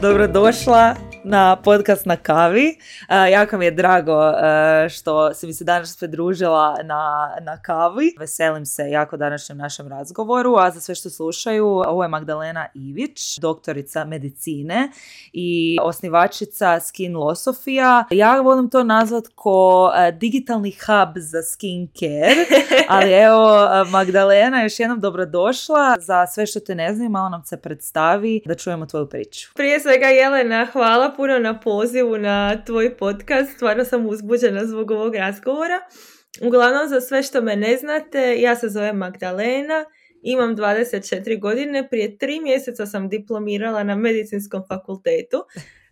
Dobrodošla na podcast na kavi. Uh, jako mi je drago uh, što si mi se danas pridružila na, na kavi. Veselim se jako današnjem našem razgovoru, a za sve što slušaju, ovo je Magdalena Ivić, doktorica medicine i osnivačica Skin Losofija. Ja volim to nazvat ko uh, digitalni hub za skin care, ali evo Magdalena, još jednom dobrodošla. Za sve što te ne znam, malo nam se predstavi da čujemo tvoju priču. Prije svega Jelena, hvala puno na pozivu na tvoj podcast. Stvarno sam uzbuđena zbog ovog razgovora. Uglavnom, za sve što me ne znate, ja se zovem Magdalena, imam 24 godine, prije tri mjeseca sam diplomirala na medicinskom fakultetu.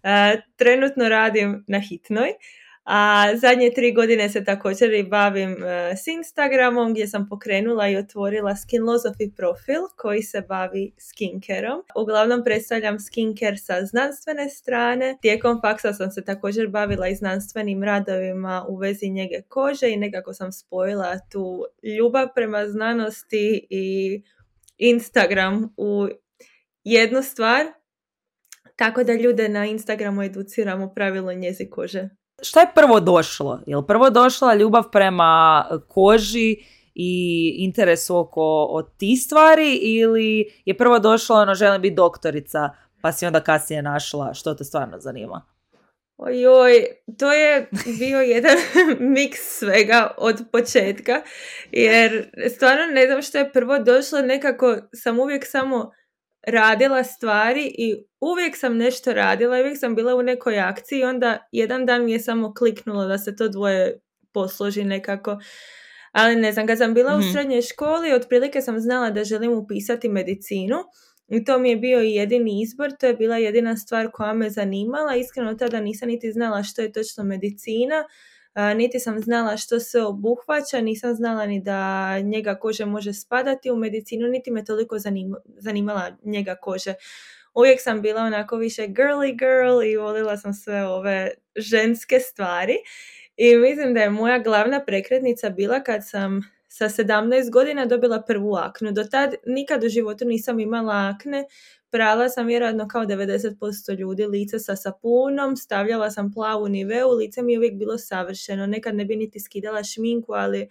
E, trenutno radim na hitnoj. A zadnje tri godine se također i bavim uh, s Instagramom gdje sam pokrenula i otvorila Skinlosophy profil koji se bavi skinkerom. Uglavnom predstavljam skincare sa znanstvene strane. Tijekom faksa sam se također bavila i znanstvenim radovima u vezi njege kože i nekako sam spojila tu ljubav prema znanosti i Instagram u jednu stvar. Tako da ljude na Instagramu educiramo pravilno njezi kože. Šta je prvo došlo? Je li prvo došla ljubav prema koži i interesu oko od tih stvari ili je prvo došlo ono želim biti doktorica pa si onda kasnije našla što te stvarno zanima? Ojoj, to je bio jedan miks svega od početka, jer stvarno ne znam što je prvo došlo, nekako sam uvijek samo radila stvari i uvijek sam nešto radila, uvijek sam bila u nekoj akciji i onda jedan dan mi je samo kliknulo da se to dvoje posloži nekako. Ali ne znam, kad sam bila u mhm. srednjoj školi, otprilike sam znala da želim upisati medicinu i to mi je bio i jedini izbor, to je bila jedina stvar koja me zanimala. Iskreno tada nisam niti znala što je točno medicina, niti sam znala što se obuhvaća, nisam znala ni da njega kože može spadati u medicinu, niti me toliko zanimala njega kože. Uvijek sam bila onako više girly girl i volila sam sve ove ženske stvari. I mislim da je moja glavna prekretnica bila kad sam sa 17 godina dobila prvu aknu. Do tad nikad u životu nisam imala akne, Prala sam vjerojatno kao 90% ljudi lice sa sapunom, stavljala sam plavu niveu, lice mi je uvijek bilo savršeno. Nekad ne bi niti skidala šminku, ali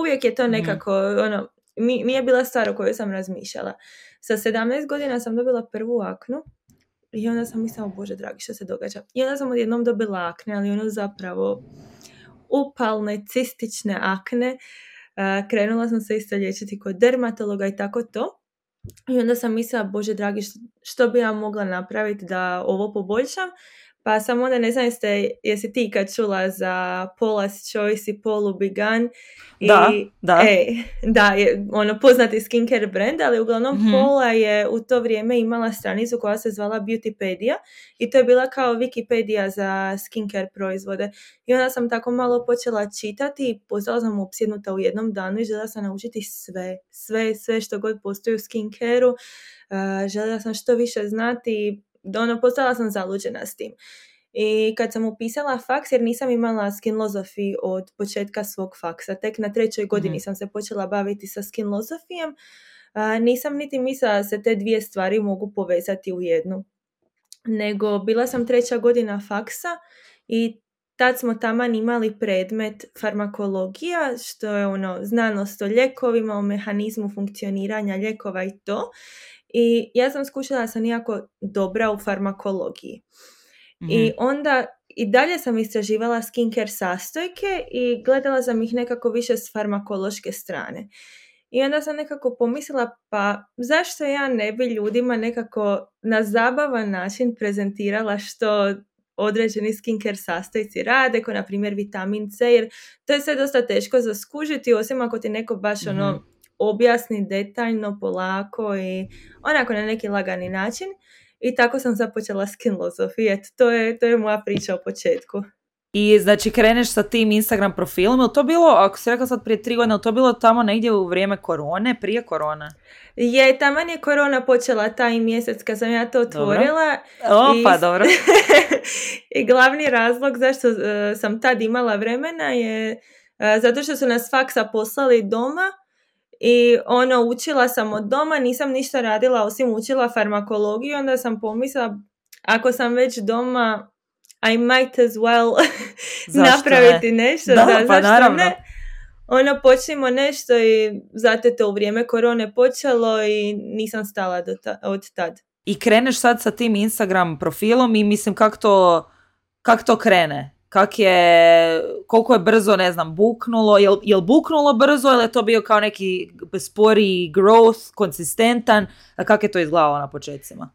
uvijek je to mhm. nekako, ono, mi, je bila stvar o kojoj sam razmišljala. Sa 17 godina sam dobila prvu aknu i onda sam mislila, bože dragi, što se događa? I onda sam odjednom dobila akne, ali ono zapravo upalne, cistične akne. Krenula sam se isto liječiti kod dermatologa i tako to. I onda sam mislila, bože dragi, što bi ja mogla napraviti da ovo poboljšam? Pa sam onda ne znam jeste, jesi ti kad čula za Paula's Choice i Paulu Bigan. Da, da. E, da, je ono poznati skincare brand, ali uglavnom mm Paula je u to vrijeme imala stranicu koja se zvala Beautypedia i to je bila kao Wikipedia za skincare proizvode. I onda sam tako malo počela čitati i postala sam upsjednuta u jednom danu i željela sam naučiti sve, sve, sve što god postoji u skincareu. Uh, željela sam što više znati ono, postala sam zaluđena s tim. I kad sam upisala faks, jer nisam imala skinlozofi od početka svog faksa, tek na trećoj godini mm sam se počela baviti sa skinlozofijem, nisam niti mislila da se te dvije stvari mogu povezati u jednu. Nego bila sam treća godina faksa i tad smo taman imali predmet farmakologija, što je ono znanost o ljekovima, o mehanizmu funkcioniranja ljekova i to. I ja sam skušala da sam jako dobra u farmakologiji. I mhm. onda i dalje sam istraživala skincare sastojke i gledala sam ih nekako više s farmakološke strane. I onda sam nekako pomislila, pa zašto ja ne bi ljudima nekako na zabavan način prezentirala što određeni skincare sastojci rade, kao na primjer vitamin C, jer to je sve dosta teško za skužiti, osim ako ti neko baš ono mhm objasni detaljno, polako i onako na neki lagani način. I tako sam započela skin Eto, to je, to je moja priča o početku. I znači kreneš sa tim Instagram profilom, je to bilo, ako si rekla sad prije tri godine, je to bilo tamo negdje u vrijeme korone, prije korona? Je, tamo je korona počela taj mjesec kad sam ja to otvorila. Dobro. O, pa dobro. I glavni razlog zašto uh, sam tad imala vremena je uh, zato što su nas faksa poslali doma i ono, učila sam od doma, nisam ništa radila osim učila farmakologiju, onda sam pomislila, ako sam već doma, I might as well napraviti nešto. Da, da pa naravno. ne? Ono, počnimo nešto i zato to u vrijeme korone počelo i nisam stala do ta, od tad. I kreneš sad sa tim Instagram profilom i mislim kako to, kak to krene? Kak je, koliko je brzo, ne znam, buknulo, jel, jel buknulo brzo ili je to bio kao neki spori growth, konsistentan, a kako je to izgledalo na početcima?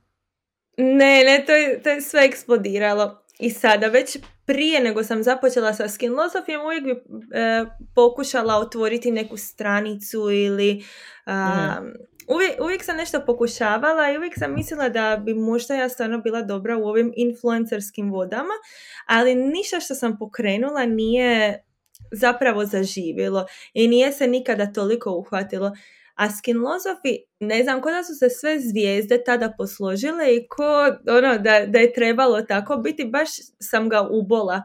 Ne, ne, to je, to je sve eksplodiralo. I sada već prije nego sam započela sa Skin Losofijom uvijek bi e, pokušala otvoriti neku stranicu ili mhm. Uvijek, uvijek sam nešto pokušavala i uvijek sam mislila da bi možda ja stvarno bila dobra u ovim influencerskim vodama, ali ništa što sam pokrenula nije zapravo zaživjelo i nije se nikada toliko uhvatilo. A skinlozofi, ne znam, ko da su se sve zvijezde tada posložile i ko, ono, da, da je trebalo tako biti, baš sam ga ubola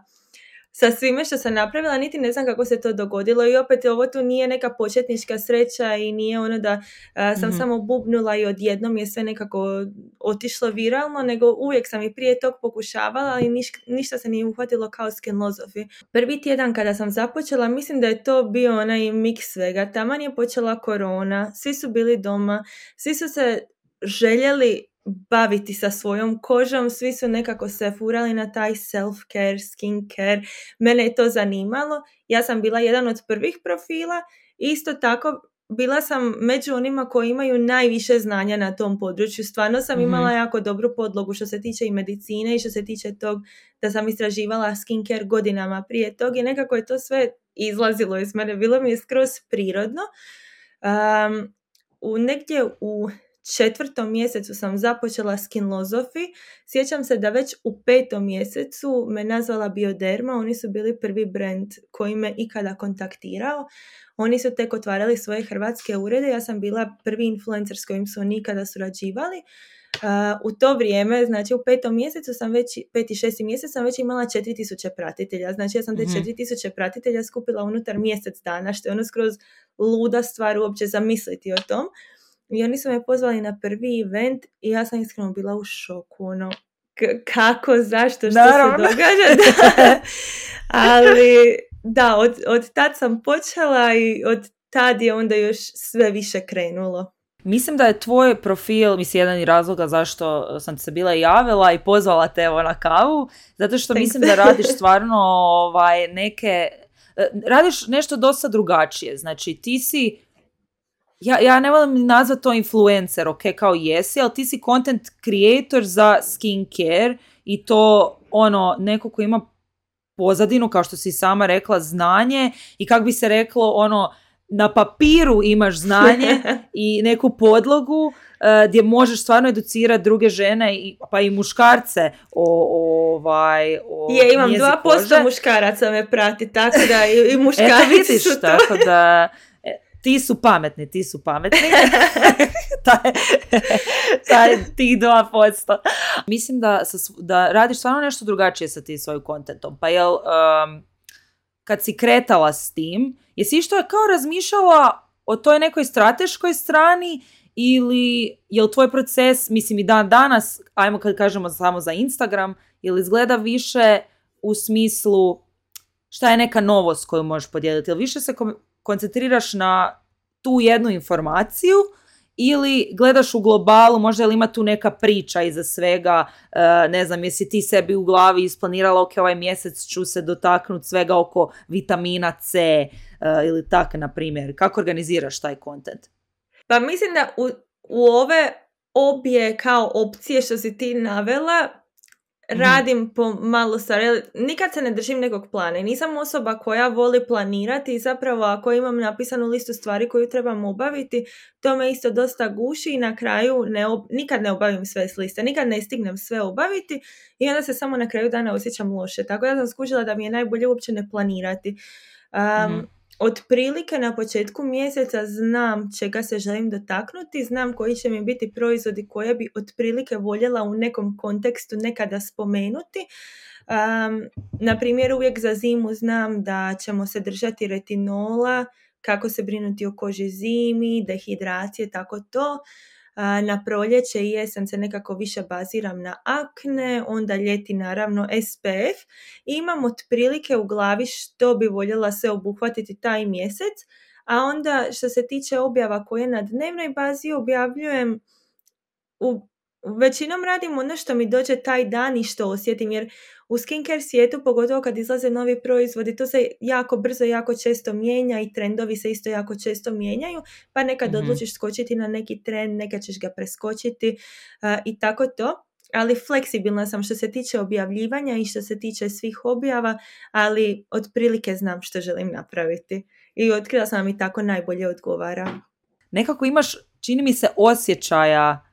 sa svime što sam napravila, niti ne znam kako se to dogodilo i opet ovo tu nije neka početnička sreća i nije ono da sam mhm. samo bubnula i odjednom je sve nekako otišlo viralno, nego uvijek sam i prije tog pokušavala i ništa se nije uhvatilo kao skin lozofi. Prvi tjedan kada sam započela, mislim da je to bio onaj miks svega. Taman je počela korona, svi su bili doma, svi su se željeli baviti sa svojom kožom, svi su nekako se furali na taj self-care, skin-care, mene je to zanimalo, ja sam bila jedan od prvih profila, isto tako bila sam među onima koji imaju najviše znanja na tom području. Stvarno sam mhm. imala jako dobru podlogu što se tiče i medicine i što se tiče tog da sam istraživala skincare godinama prije tog i nekako je to sve izlazilo iz mene. Bilo mi je skroz prirodno. Um, u negdje u četvrtom mjesecu sam započela Skin Lozofi. Sjećam se da već u petom mjesecu me nazvala Bioderma. Oni su bili prvi brand koji me ikada kontaktirao. Oni su tek otvarali svoje hrvatske urede. Ja sam bila prvi influencer s kojim su nikada surađivali. Uh, u to vrijeme, znači u petom mjesecu sam već, peti, šesti mjesec sam već imala 4000 pratitelja. Znači ja sam te mm 4000 pratitelja skupila unutar mjesec dana, što je ono skroz luda stvar uopće zamisliti o tom. I oni su me pozvali na prvi event i ja sam iskreno bila u šoku, ono, kako, zašto, što se događa. Da. Ali da, od, od tad sam počela i od tad je onda još sve više krenulo. Mislim da je tvoj profil, mislim, jedan i razloga zašto sam se bila javila i pozvala te evo na kavu, zato što mislim da radiš stvarno ovaj, neke, eh, radiš nešto dosta drugačije. Znači, ti si ja, ja ne volim nazvati to influencer, ok, kao jesi, ali ti si content creator za skincare i to ono, neko ko ima pozadinu, kao što si sama rekla, znanje i kako bi se reklo, ono, na papiru imaš znanje i neku podlogu uh, gdje možeš stvarno educirati druge žene i, pa i muškarce o, ovaj o Je, imam 2% muškaraca me prati, tako da i, i muškarci vidiš, su to. tako da ti su pametni, ti su pametni. taj, taj, ti 2%. Mislim da, da radiš stvarno nešto drugačije sa tim svojim kontentom. Pa jel, um, kad si kretala s tim, jesi što je kao razmišljala o toj nekoj strateškoj strani ili je tvoj proces, mislim i dan danas, ajmo kad kažemo samo za Instagram, ili izgleda više u smislu šta je neka novost koju možeš podijeliti, ili više se koncentriraš na tu jednu informaciju ili gledaš u globalu, možda li ima tu neka priča iza svega, e, ne znam, jesi ti sebi u glavi isplanirala, ok, ovaj mjesec ću se dotaknuti svega oko vitamina C e, ili tak, na primjer. Kako organiziraš taj kontent? Pa mislim da u, u ove obje kao opcije što si ti navela. Radim po malo stvari. Nikad se ne držim nekog plana nisam osoba koja voli planirati i zapravo ako imam napisanu listu stvari koju trebam obaviti, to me isto dosta guši i na kraju ne nikad ne obavim sve s liste, nikad ne stignem sve obaviti i onda se samo na kraju dana osjećam loše. Tako da sam skužila da mi je najbolje uopće ne planirati. Um, otprilike na početku mjeseca znam čega se želim dotaknuti, znam koji će mi biti proizvodi koje bi otprilike voljela u nekom kontekstu nekada spomenuti. Um, na primjer, uvijek za zimu znam da ćemo se držati retinola, kako se brinuti o koži zimi, dehidracije, tako to. Na proljeće i jesen se nekako više baziram na akne, onda ljeti naravno SPF i imam otprilike u glavi što bi voljela se obuhvatiti taj mjesec, a onda što se tiče objava koje na dnevnoj bazi objavljujem u većinom radim ono što mi dođe taj dan i što osjetim, jer u skincare svijetu, pogotovo kad izlaze novi proizvodi, to se jako brzo, jako često mijenja i trendovi se isto jako često mijenjaju, pa nekad mm odlučiš skočiti na neki trend, nekad ćeš ga preskočiti i tako to. Ali fleksibilna sam što se tiče objavljivanja i što se tiče svih objava, ali otprilike znam što želim napraviti. I otkrila sam mi tako najbolje odgovara. Nekako imaš, čini mi se, osjećaja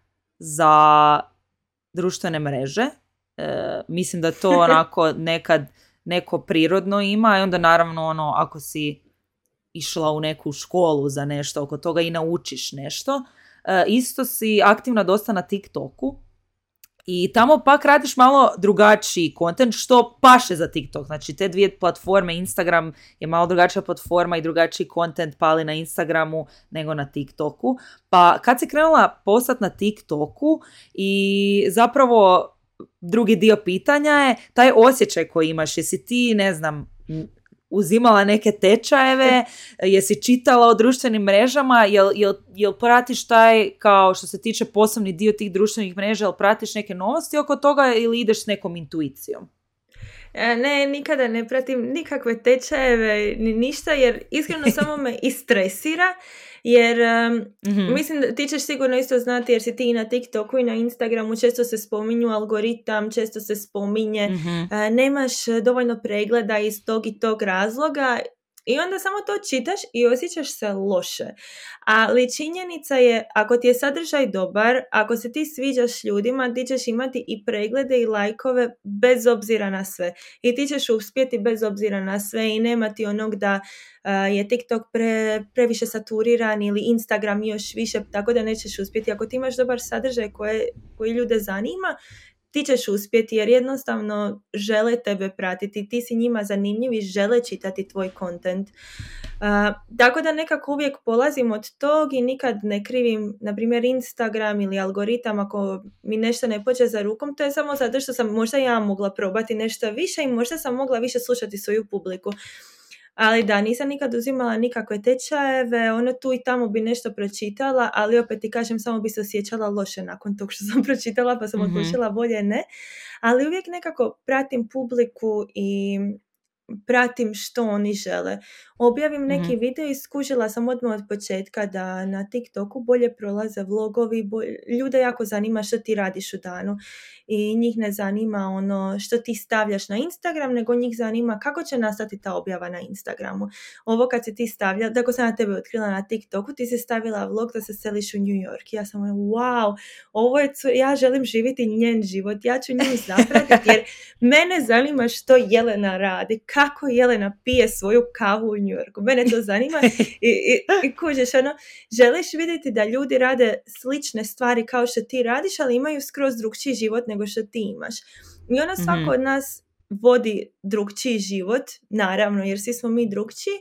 za društvene mreže. E, mislim da to onako nekad neko prirodno ima i onda naravno ono ako si išla u neku školu za nešto oko toga i naučiš nešto. E, isto si aktivna dosta na TikToku i tamo pak radiš malo drugačiji kontent što paše za TikTok. Znači te dvije platforme, Instagram je malo drugačija platforma i drugačiji kontent pali na Instagramu nego na TikToku. Pa kad si krenula postat na TikToku i zapravo drugi dio pitanja je taj osjećaj koji imaš. Jesi ti, ne znam, uzimala neke tečajeve, jesi čitala o društvenim mrežama, jel, jel, jel pratiš taj, kao što se tiče posebni dio tih društvenih mreža, jel pratiš neke novosti oko toga ili ideš s nekom intuicijom? E, ne, nikada ne pratim nikakve tečajeve ni ništa jer iskreno samo me istresira jer um, mislim da ti ćeš sigurno isto znati jer si ti i na TikToku i na Instagramu često se spominju algoritam, često se spominje mm nemaš dovoljno pregleda iz tog i tog razloga i onda samo to čitaš i osjećaš se loše. Ali činjenica je, ako ti je sadržaj dobar, ako se ti sviđaš ljudima, ti ćeš imati i preglede i lajkove bez obzira na sve. I ti ćeš uspjeti bez obzira na sve i nema ti onog da je TikTok pre, previše saturiran ili Instagram još više, tako da nećeš uspjeti. Ako ti imaš dobar sadržaj koje, koji ljude zanima, ti ćeš uspjeti jer jednostavno žele tebe pratiti, ti si njima zanimljiv i žele čitati tvoj kontent. Uh, tako da nekako uvijek polazim od tog i nikad ne krivim, na primjer, Instagram ili algoritam ako mi nešto ne pođe za rukom, to je samo zato što sam možda ja mogla probati nešto više i možda sam mogla više slušati svoju publiku. Ali da, nisam nikad uzimala nikakve tečajeve, ono tu i tamo bi nešto pročitala, ali opet ti kažem, samo bi se osjećala loše nakon tog što sam pročitala, pa sam mm odlučila bolje ne. Ali uvijek nekako pratim publiku i pratim što oni žele. Objavim neki mm video i skužila sam odmah od početka da na TikToku bolje prolaze vlogovi, bolje, ljude jako zanima što ti radiš u danu i njih ne zanima ono što ti stavljaš na Instagram, nego njih zanima kako će nastati ta objava na Instagramu. Ovo kad si ti stavlja, tako sam na tebe otkrila na TikToku, ti si stavila vlog da se seliš u New York. Ja sam ono, wow, ovo je, ja želim živjeti njen život, ja ću nju zapratiti jer mene zanima što Jelena radi, kako Jelena pije svoju kavu u New Yorku. Mene to zanima i, i, i kužeš, ono, želiš vidjeti da ljudi rade slične stvari kao što ti radiš, ali imaju skroz drugčiji život nego što ti imaš. I ono svako mm od nas vodi drugčiji život, naravno, jer svi smo mi drugčiji,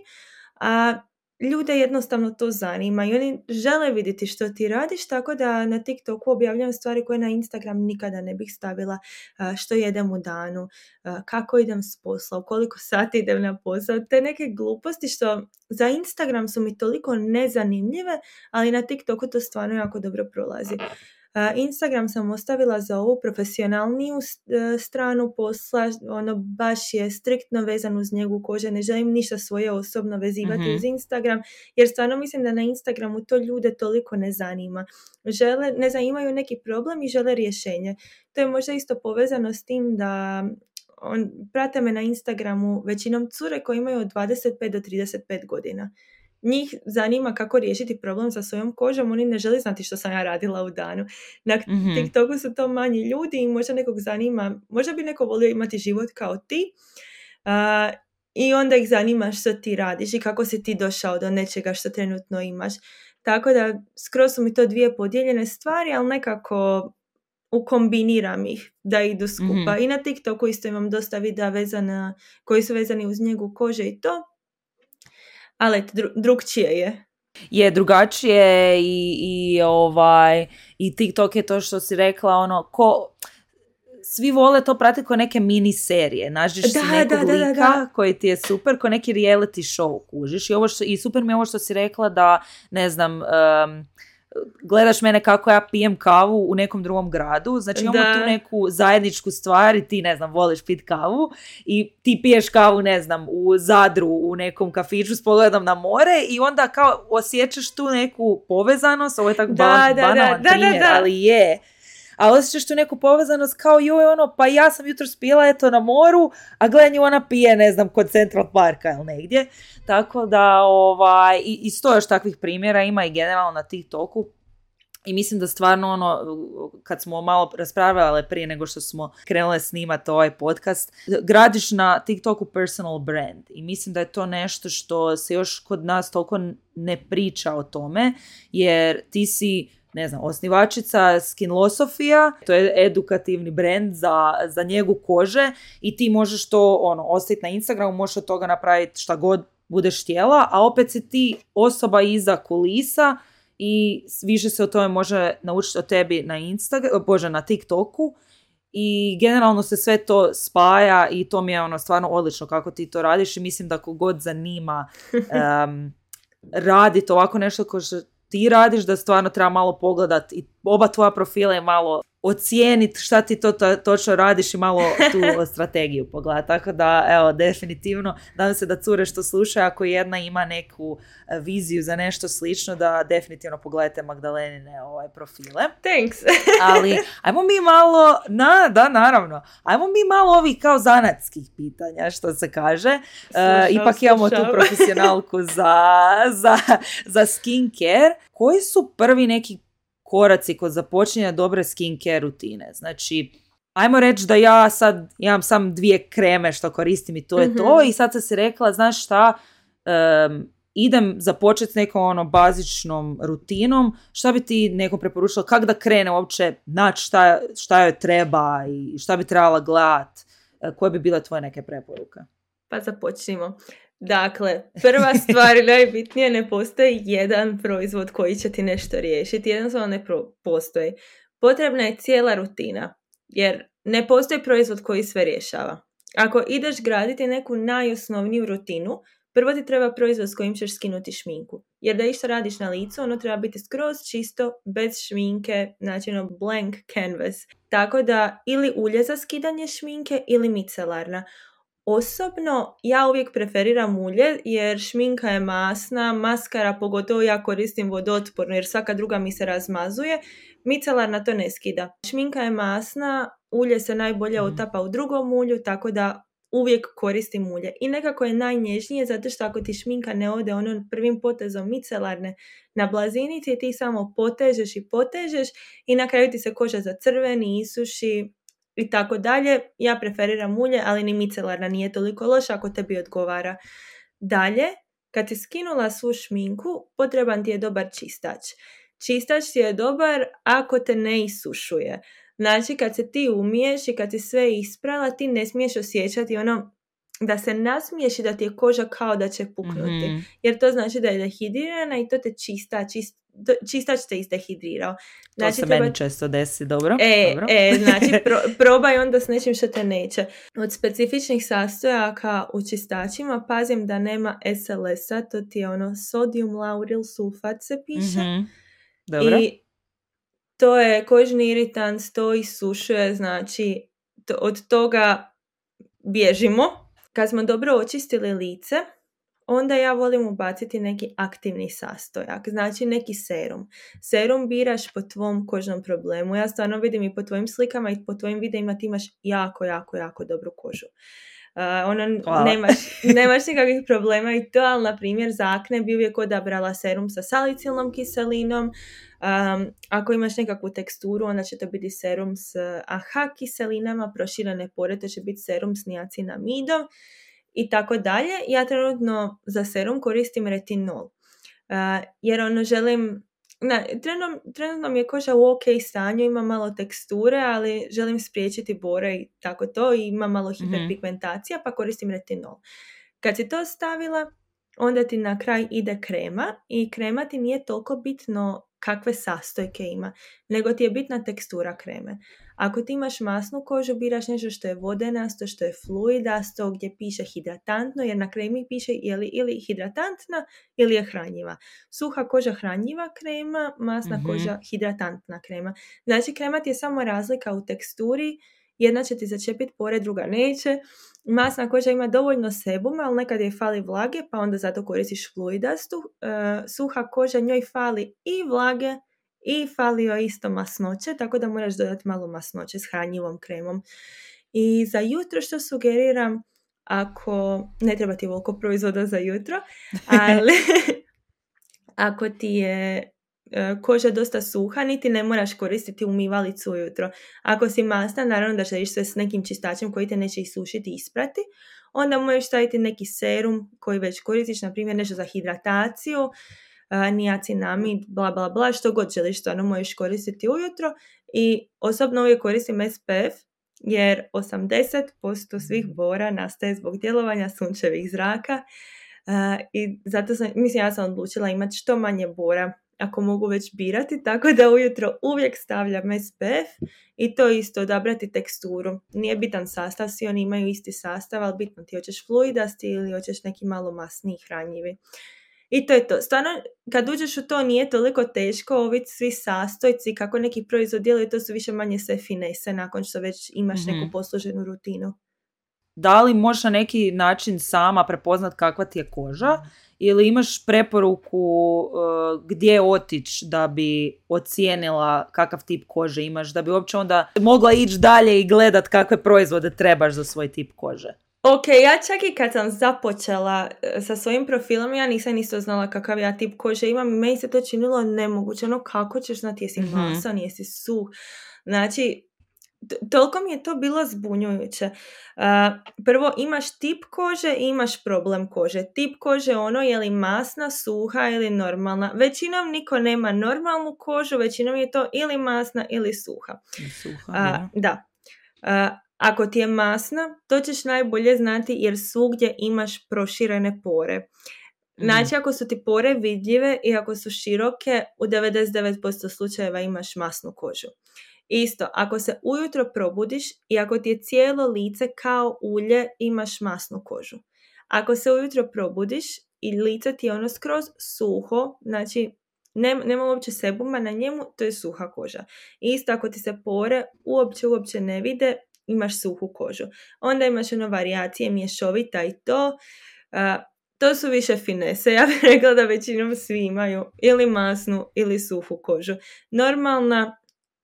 a ljude jednostavno to zanima i oni žele vidjeti što ti radiš, tako da na TikToku objavljam stvari koje na Instagram nikada ne bih stavila, što jedem u danu, kako idem s posla, koliko sati idem na posao, te neke gluposti što za Instagram su mi toliko nezanimljive, ali na TikToku to stvarno jako dobro prolazi. Instagram sam ostavila za ovu profesionalniju e, stranu posla, ono baš je striktno vezan uz njegu kože, ne želim ništa svoje osobno vezivati mhm. uz Instagram, jer stvarno mislim da na Instagramu to ljude toliko ne zanima. Žele, ne zanimaju neki problem i žele rješenje. To je možda isto povezano s tim da on, prate me na Instagramu većinom cure koje imaju od 25 do 35 godina njih zanima kako riješiti problem sa svojom kožom, oni ne žele znati što sam ja radila u danu. Na mm TikToku su to manji ljudi i možda nekog zanima, možda bi neko volio imati život kao ti uh, i onda ih zanima što ti radiš i kako si ti došao do nečega što trenutno imaš. Tako da skroz su mi to dvije podijeljene stvari, ali nekako ukombiniram ih da idu skupa. mm I na TikToku isto imam dosta videa vezana, koji su vezani uz njegu kože i to, ali drugčije je. Je drugačije i, i ovaj i TikTok je to što si rekla ono ko svi vole to pratiti kao neke mini serije. Nađeš si Da, nekog da, da, lika da. koji ti je super, kao neki reality show kužiš. I, ovo što, I super mi je ovo što si rekla da, ne znam, em, gledaš mene kako ja pijem kavu u nekom drugom gradu, znači imamo Da. tu neku zajedničku stvar i ti, ne znam, voliš pit kavu i ti piješ kavu, ne znam, u Zadru, u nekom kafiću s pogledom na more i onda kao osjećaš tu neku povezanost, ovo je tako Da, balan- da, da, banalan da, da, primjer, da. ali je. A osjećaš tu neku povezanost kao joj ono, pa ja sam jutro spila eto na moru, a gle nju ona pije, ne znam, kod Central Parka ili negdje. Tako da, ovaj, i, i sto još takvih primjera ima i generalno na TikToku. I mislim da stvarno ono, kad smo malo raspravljale prije nego što smo krenule snimati ovaj podcast, gradiš na TikToku personal brand. I mislim da je to nešto što se još kod nas toliko ne priča o tome, jer ti si ne znam, osnivačica Skinlosofija, to je edukativni brand za, za njegu kože i ti možeš to ono, ostaviti na Instagramu, možeš od toga napraviti šta god budeš htjela, a opet si ti osoba iza kulisa i više se o tome može naučiti o tebi na Instagram, bože, na TikToku i generalno se sve to spaja i to mi je ono stvarno odlično kako ti to radiš i mislim da kogod zanima um, raditi ovako nešto ko ti radiš, da stvarno treba malo pogledat i oba tvoja profila i malo ocijeniti šta ti to, to točno radiš i malo tu strategiju pogledati. Tako da, evo, definitivno, nadam se da cure što slušaju, ako jedna ima neku e, viziju za nešto slično, da definitivno pogledajte Magdalenine ovaj, profile. Thanks. Ali, ajmo mi malo, na, da, naravno, ajmo mi malo ovih kao zanatskih pitanja, što se kaže. E, Slušam, ipak imamo tu slušam. profesionalku za, za, za skincare. Koji su prvi neki koraci kod započinjanja dobre skincare rutine? Znači, ajmo reći da ja sad imam sam dvije kreme što koristim i to je to Mhm. i sad sam si rekla, znaš šta, em, idem započeti s nekom ono bazičnom rutinom, šta bi ti neko preporučila, kako da krene uopće naći šta, šta joj treba i šta bi trebala gledat, E, koje bi bile tvoje neke preporuke? Pa započnimo. Dakle, prva stvar najbitnije, ne postoji jedan proizvod koji će ti nešto riješiti. Jednostavno ne pro- postoji. Potrebna je cijela rutina, jer ne postoji proizvod koji sve rješava. Ako ideš graditi neku najosnovniju rutinu, prvo ti treba proizvod s kojim ćeš skinuti šminku. Jer da išta radiš na licu, ono treba biti skroz čisto, bez šminke, znači ono blank canvas. Tako da ili ulje za skidanje šminke ili micelarna. Osobno ja uvijek preferiram ulje jer šminka je masna, maskara pogotovo ja koristim vodotpornu jer svaka druga mi se razmazuje, micelarna to ne skida. Šminka je masna, ulje se najbolje Mhm. otapa u drugom ulju tako da uvijek koristim ulje. I nekako je najnježnije zato što ako ti šminka ne ode ono prvim potezom micelarne na blazinici ti samo potežeš i potežeš i na kraju ti se koža zacrveni, isuši i tako dalje. Ja preferiram ulje, ali ni micelarna nije toliko loša ako tebi odgovara. Dalje, kad ti skinula svu šminku, potreban ti je dobar čistač. Čistač ti je dobar ako te ne isušuje. Znači, kad se ti umiješ i kad ti sve isprala, ti ne smiješ osjećati ono da se nasmiješ i da ti je koža kao da će puknuti. Mhm. Jer to znači da je dehidrirana i to te čista, čist, to- čistač te izdehidrirao. To Znači, se treba meni često desi, dobro? E, dobro. e, znači pro- probaj onda s nečim što te neće. Od specifičnih sastojaka u čistačima pazim da nema SLS-a, to ti je ono sodium lauril sulfat se piše. Mhm. Dobro. I to je kožni iritant, to isušuje, znači to- od toga bježimo. Kad smo dobro očistili lice, onda ja volim ubaciti neki aktivni sastojak, znači neki serum. Serum biraš po tvom kožnom problemu. Ja stvarno vidim i po tvojim slikama i po tvojim videima ti imaš jako, jako, jako dobru kožu. Uh, ono, Hvala. nemaš, nemaš nikakvih problema i to, ali na primjer za akne bi uvijek odabrala serum sa salicilnom kiselinom. Um, ako imaš nekakvu teksturu, onda će to biti serum s AHA kiselinama, proširene pore, to će biti serum s niacinamidom i tako dalje. Ja trenutno za serum koristim retinol. Uh, jer ono želim, na, trenutno, trenutno mi je koža u ok stanju, ima malo teksture, ali želim spriječiti bore i tako to i ima malo hiperpigmentacija, pa koristim retinol. Kad si to stavila, onda ti na kraj ide krema i krema ti nije toliko bitno kakve sastojke ima, nego ti je bitna tekstura kreme. Ako ti imaš masnu kožu, biraš nešto što je vodenasto, što je fluidasto, gdje piše hidratantno, jer na kremi piše je li ili hidratantna ili je hranjiva. Suha koža hranjiva krema, masna Mhm. koža hidratantna krema. Znači krema ti je samo razlika u teksturi, jedna će ti začepiti pore, druga neće. Masna koža ima dovoljno sebuma, ali nekad je fali vlage, pa onda zato koristiš fluidastu. E, suha koža njoj fali i vlage i fali joj isto masnoće, tako da moraš dodati malo masnoće s hranjivom kremom. I za jutro što sugeriram, ako, ne treba ti ovoliko proizvoda za jutro, ali ako ti je e, koža dosta suha, niti ne moraš koristiti umivalicu ujutro. Ako si masna, naravno da želiš sve s nekim čistačem koji te neće isušiti i isprati, onda možeš staviti neki serum koji već koristiš, na primjer nešto za hidrataciju, niacinamid, bla bla bla, što god želiš, stvarno možeš koristiti ujutro. I osobno uvijek koristim SPF, jer 80% svih bora nastaje zbog djelovanja sunčevih zraka uh, i zato sam, mislim ja sam odlučila imati što manje bora ako mogu već birati, tako da ujutro uvijek stavljam SPF i to isto odabrati teksturu. Nije bitan sastav, svi oni imaju isti sastav, ali bitno ti hoćeš fluidasti ili hoćeš neki malo masniji hranjivi. I to je to. Stvarno, kad uđeš u to nije toliko teško, ovi svi sastojci, kako neki proizvod djeluju, to su više manje sve finese nakon što već imaš Mhm. neku posluženu rutinu. Da li možeš na neki način sama prepoznat kakva ti je koža ili imaš preporuku uh, gdje otići da bi ocijenila kakav tip kože imaš, da bi uopće onda mogla ići dalje i gledat kakve proizvode trebaš za svoj tip kože? Ok, ja čak i kad sam započela e, sa svojim profilom, ja nisam isto znala kakav ja tip kože imam i meni se to činilo nemoguće. Ono, kako ćeš znati jesi Mhm. masan, jesi suh. Znači, t- toliko mi je to bilo zbunjujuće. A, prvo, imaš tip kože i imaš problem kože. Tip kože ono je li masna, suha ili normalna. Većinom niko nema normalnu kožu, većinom je to ili masna ili suha. Suha, dobro. da. A, ako ti je masna, to ćeš najbolje znati jer svugdje imaš proširene pore. Znači, ako su ti pore vidljive i ako su široke, u 99% slučajeva imaš masnu kožu. Isto, ako se ujutro probudiš i ako ti je cijelo lice kao ulje, imaš masnu kožu. Ako se ujutro probudiš i lice ti je ono skroz suho, znači nema, nema uopće sebuma na njemu, to je suha koža. Isto ako ti se pore uopće uopće ne vide, imaš suhu kožu. Onda imaš ono varijacije mješovita i to. A, to su više finese. Ja bih rekla da većinom svi imaju ili masnu ili suhu kožu. Normalna,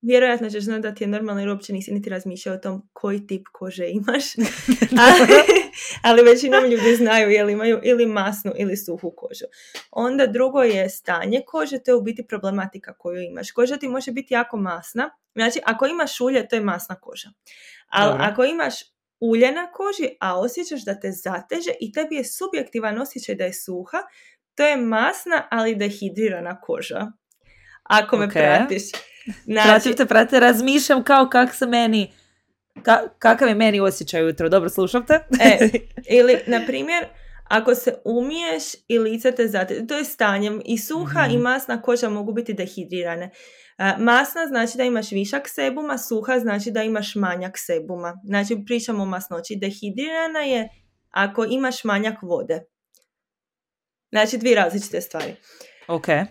vjerojatno ćeš znati da ti je normalno jer uopće nisi niti razmišljao o tom koji tip kože imaš. ali, ali većinom ljudi znaju jel imaju ili masnu ili suhu kožu. Onda drugo je stanje kože, to je u biti problematika koju imaš. Koža ti može biti jako masna. Znači, ako imaš ulje, to je masna koža. Ali Dobro. ako imaš ulje na koži, a osjećaš da te zateže i tebi je subjektivan osjećaj da je suha, to je masna, ali dehidrirana koža. Ako me Ok. pratiš. Znači, Pratim te, prate, razmišljam kao kak se meni, ka- kakav je meni osjećaj ujutro. Dobro, slušam te. E, ili, na primjer, ako se umiješ i lice te zateže, to je stanjem i suha Mhm. i masna koža mogu biti dehidrirane. E, masna znači da imaš višak sebuma, suha znači da imaš manjak sebuma. Znači pričamo o masnoći. Dehidrirana je ako imaš manjak vode. Znači dvije različite stvari. ok. E,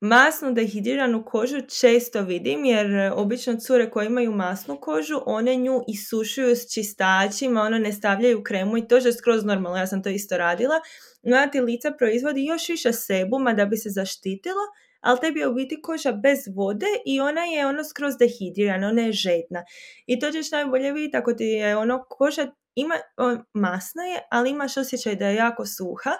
masnu dehidriranu kožu često vidim jer e, obično cure koje imaju masnu kožu, one nju isušuju s čistačima, ono ne stavljaju kremu i to je skroz normalno, ja sam to isto radila. No, ti lica proizvodi još više sebuma da bi se zaštitilo, ali tebi je u biti koža bez vode i ona je ono skroz dehidrirana, ona je žedna. I to ćeš najbolje vidjeti ako ti je ono koža ima, masna je, ali imaš osjećaj da je jako suha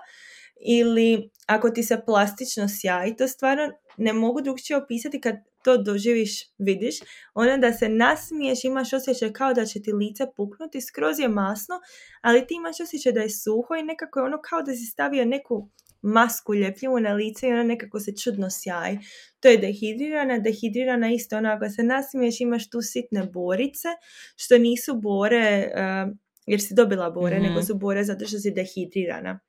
ili ako ti se plastično sjaji, to stvarno ne mogu drugčije opisati kad to doživiš, vidiš, ona da se nasmiješ, imaš osjećaj kao da će ti lice puknuti, skroz je masno, ali ti imaš osjećaj da je suho i nekako je ono kao da si stavio neku masku ljepljivu na lice i ona nekako se čudno sjaji. To je dehidrirana, dehidrirana isto ono ako se nasmiješ imaš tu sitne borice, što nisu bore uh, jer si dobila bore, Mhm. nego su bore zato što si dehidrirana.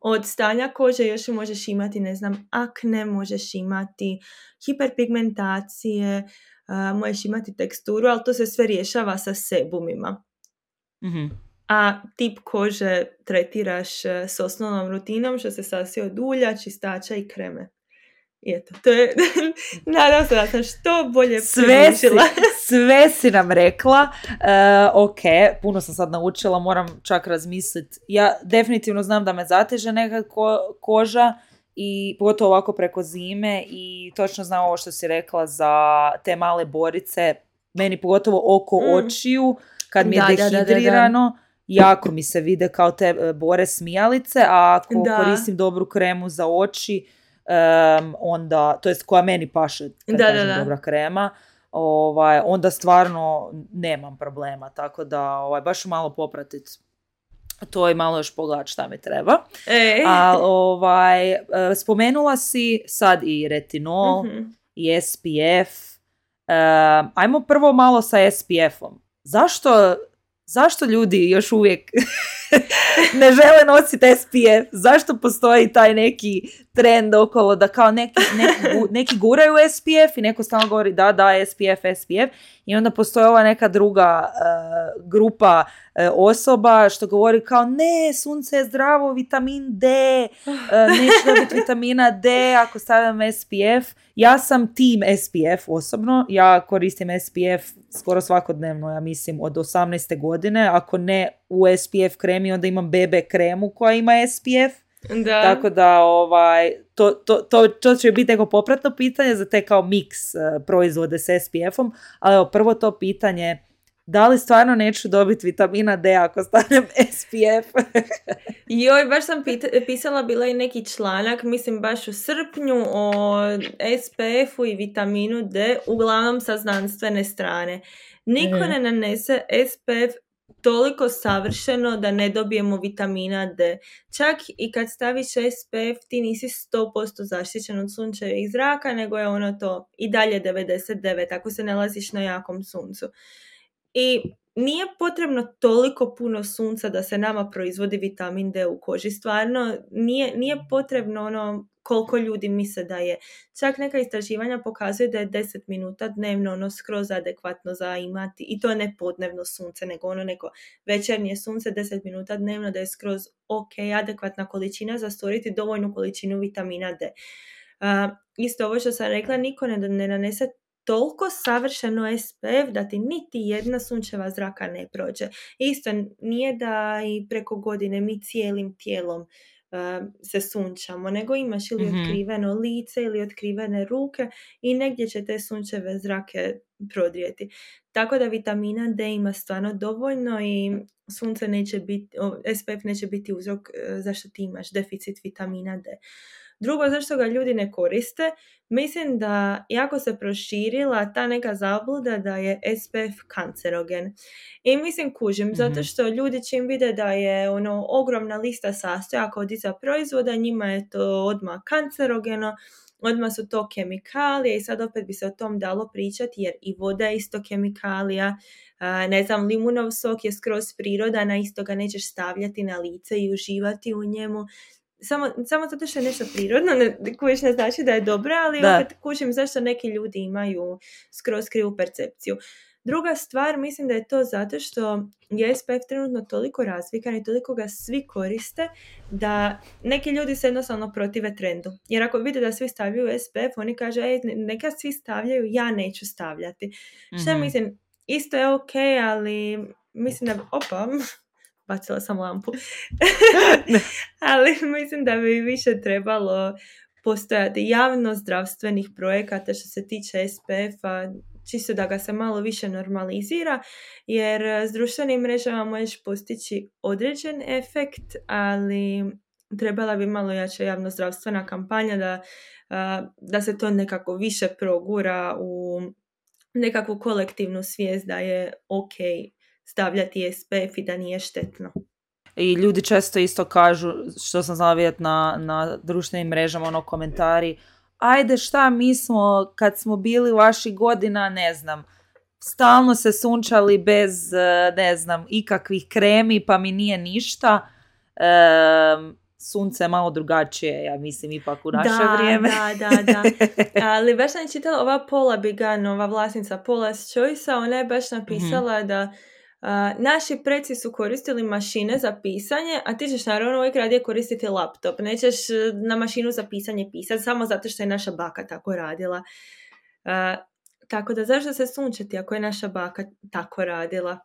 Od stanja kože još možeš imati, ne znam, akne, možeš imati hiperpigmentacije, možeš imati teksturu, ali to se sve rješava sa sebumima. Mhm. A tip kože tretiraš e, s osnovnom rutinom što se sastoji od ulja, čistača i kreme. I eto, to je, nadam se da sam što bolje sve si, sve si nam rekla, uh, ok, puno sam sad naučila, moram čak razmisliti. Ja definitivno znam da me zateže neka koža i pogotovo ovako preko zime i točno znam ovo što si rekla za te male borice, meni pogotovo oko mm. očiju, kad mi je da, dehidrirano, jako mi se vide kao te e, bore smijalice, a ako koristim dobru kremu za oči, um, onda, to jest koja meni paše, kad da, kažem dobra krema, ovaj, onda stvarno nemam problema, tako da ovaj, baš malo popratiti to je malo još pogledat šta mi treba. E. A, ovaj, e, spomenula si sad i retinol mm i SPF. Um, ajmo prvo malo sa SPF-om. Zašto zašto ljudi još uvijek ne žele nositi SPF? Zašto postoji taj neki trend okolo da kao neki, neki, neki guraju SPF i neko stalno govori da, da, SPF, SPF i onda postoji ova neka druga uh, grupa uh, osoba što govori kao ne, sunce je zdravo, vitamin D, uh, neće dobiti vitamina D ako stavljam SPF. Ja sam tim SPF osobno, ja koristim SPF skoro svakodnevno, ja mislim, od 18. godine. Ako ne u SPF kremi, onda imam BB kremu koja ima SPF. Da. Tako da ovaj, to, to, to, to će biti neko popratno pitanje za te kao miks uh, proizvode s SPF-om, ali evo, prvo to pitanje da li stvarno neću dobiti vitamina D ako stavljam SPF? Joj, baš sam pisala bila i neki članak, mislim baš u srpnju o SPF-u i vitaminu D, uglavnom sa znanstvene strane. Niko mhm. ne nanese SPF toliko savršeno da ne dobijemo vitamina D. Čak i kad staviš SPF ti nisi 100% zaštićen od sunčevih zraka, nego je ono to i dalje 99 ako se nalaziš na jakom suncu. I nije potrebno toliko puno sunca da se nama proizvodi vitamin D u koži. Stvarno, nije, nije potrebno ono koliko ljudi misle da je. Čak neka istraživanja pokazuje da je 10 minuta dnevno ono skroz adekvatno za imati. I to ne podnevno sunce, nego ono neko večernje sunce 10 minuta dnevno da je skroz ok, adekvatna količina za stvoriti dovoljnu količinu vitamina D. Uh, isto ovo što sam rekla, niko ne, ne nanese toliko savršeno SPF da ti niti jedna sunčeva zraka ne prođe. Isto nije da i preko godine mi cijelim tijelom se sunčamo, nego imaš ili mm otkriveno lice ili otkrivene ruke i negdje će te sunčeve zrake prodrijeti. Tako da vitamina D ima stvarno dovoljno i sunce neće biti, SPF neće biti uzrok e, zašto ti imaš deficit vitamina D. Drugo, zašto ga ljudi ne koriste? Mislim da jako se proširila ta neka zabluda da je SPF kancerogen. I mislim kužim, zato mhm. što ljudi čim vide da je ono ogromna lista sastojaka od iza proizvoda, njima je to odmah kancerogeno, odmah su to kemikalije i sad opet bi se o tom dalo pričati jer i voda je isto kemikalija, ne znam, limunov sok je skroz prirodan, isto ga nećeš stavljati na lice i uživati u njemu samo, samo zato što je nešto prirodno, ne, ne znači da je dobro, ali da. opet kužim zašto neki ljudi imaju skroz krivu percepciju. Druga stvar, mislim da je to zato što je SPF trenutno toliko razvikan i toliko ga svi koriste da neki ljudi se jednostavno protive trendu. Jer ako vide da svi stavljaju SPF, oni kažu, ej, neka svi stavljaju, ja neću stavljati. mm Što mislim, isto je ok, ali mislim da, opa, bacila sam lampu. Ali mislim da bi više trebalo postojati javno zdravstvenih projekata što se tiče SPF-a, čisto da ga se malo više normalizira, jer s društvenim mrežama možeš postići određen efekt, ali trebala bi malo jača javno zdravstvena kampanja da, da se to nekako više progura u nekakvu kolektivnu svijest da je ok stavljati SPF i da nije štetno. I ljudi često isto kažu, što sam znala vidjeti na, na društvenim mrežama, ono komentari, ajde šta mi smo kad smo bili vaših godina, ne znam, stalno se sunčali bez, ne znam, ikakvih kremi pa mi nije ništa. sunce je malo drugačije, ja mislim, ipak u naše da, vrijeme. Da, da, da. Ali baš sam čitala ova Paula Bigan, ova vlasnica Paula's Choice, ona je baš napisala Mhm. da naši preci su koristili mašine za pisanje, a ti ćeš naravno uvijek radije koristiti laptop. Nećeš e, na mašinu za pisanje pisati samo zato što je naša baka tako radila. A, tako da zašto se sunčati ako je naša baka tako radila?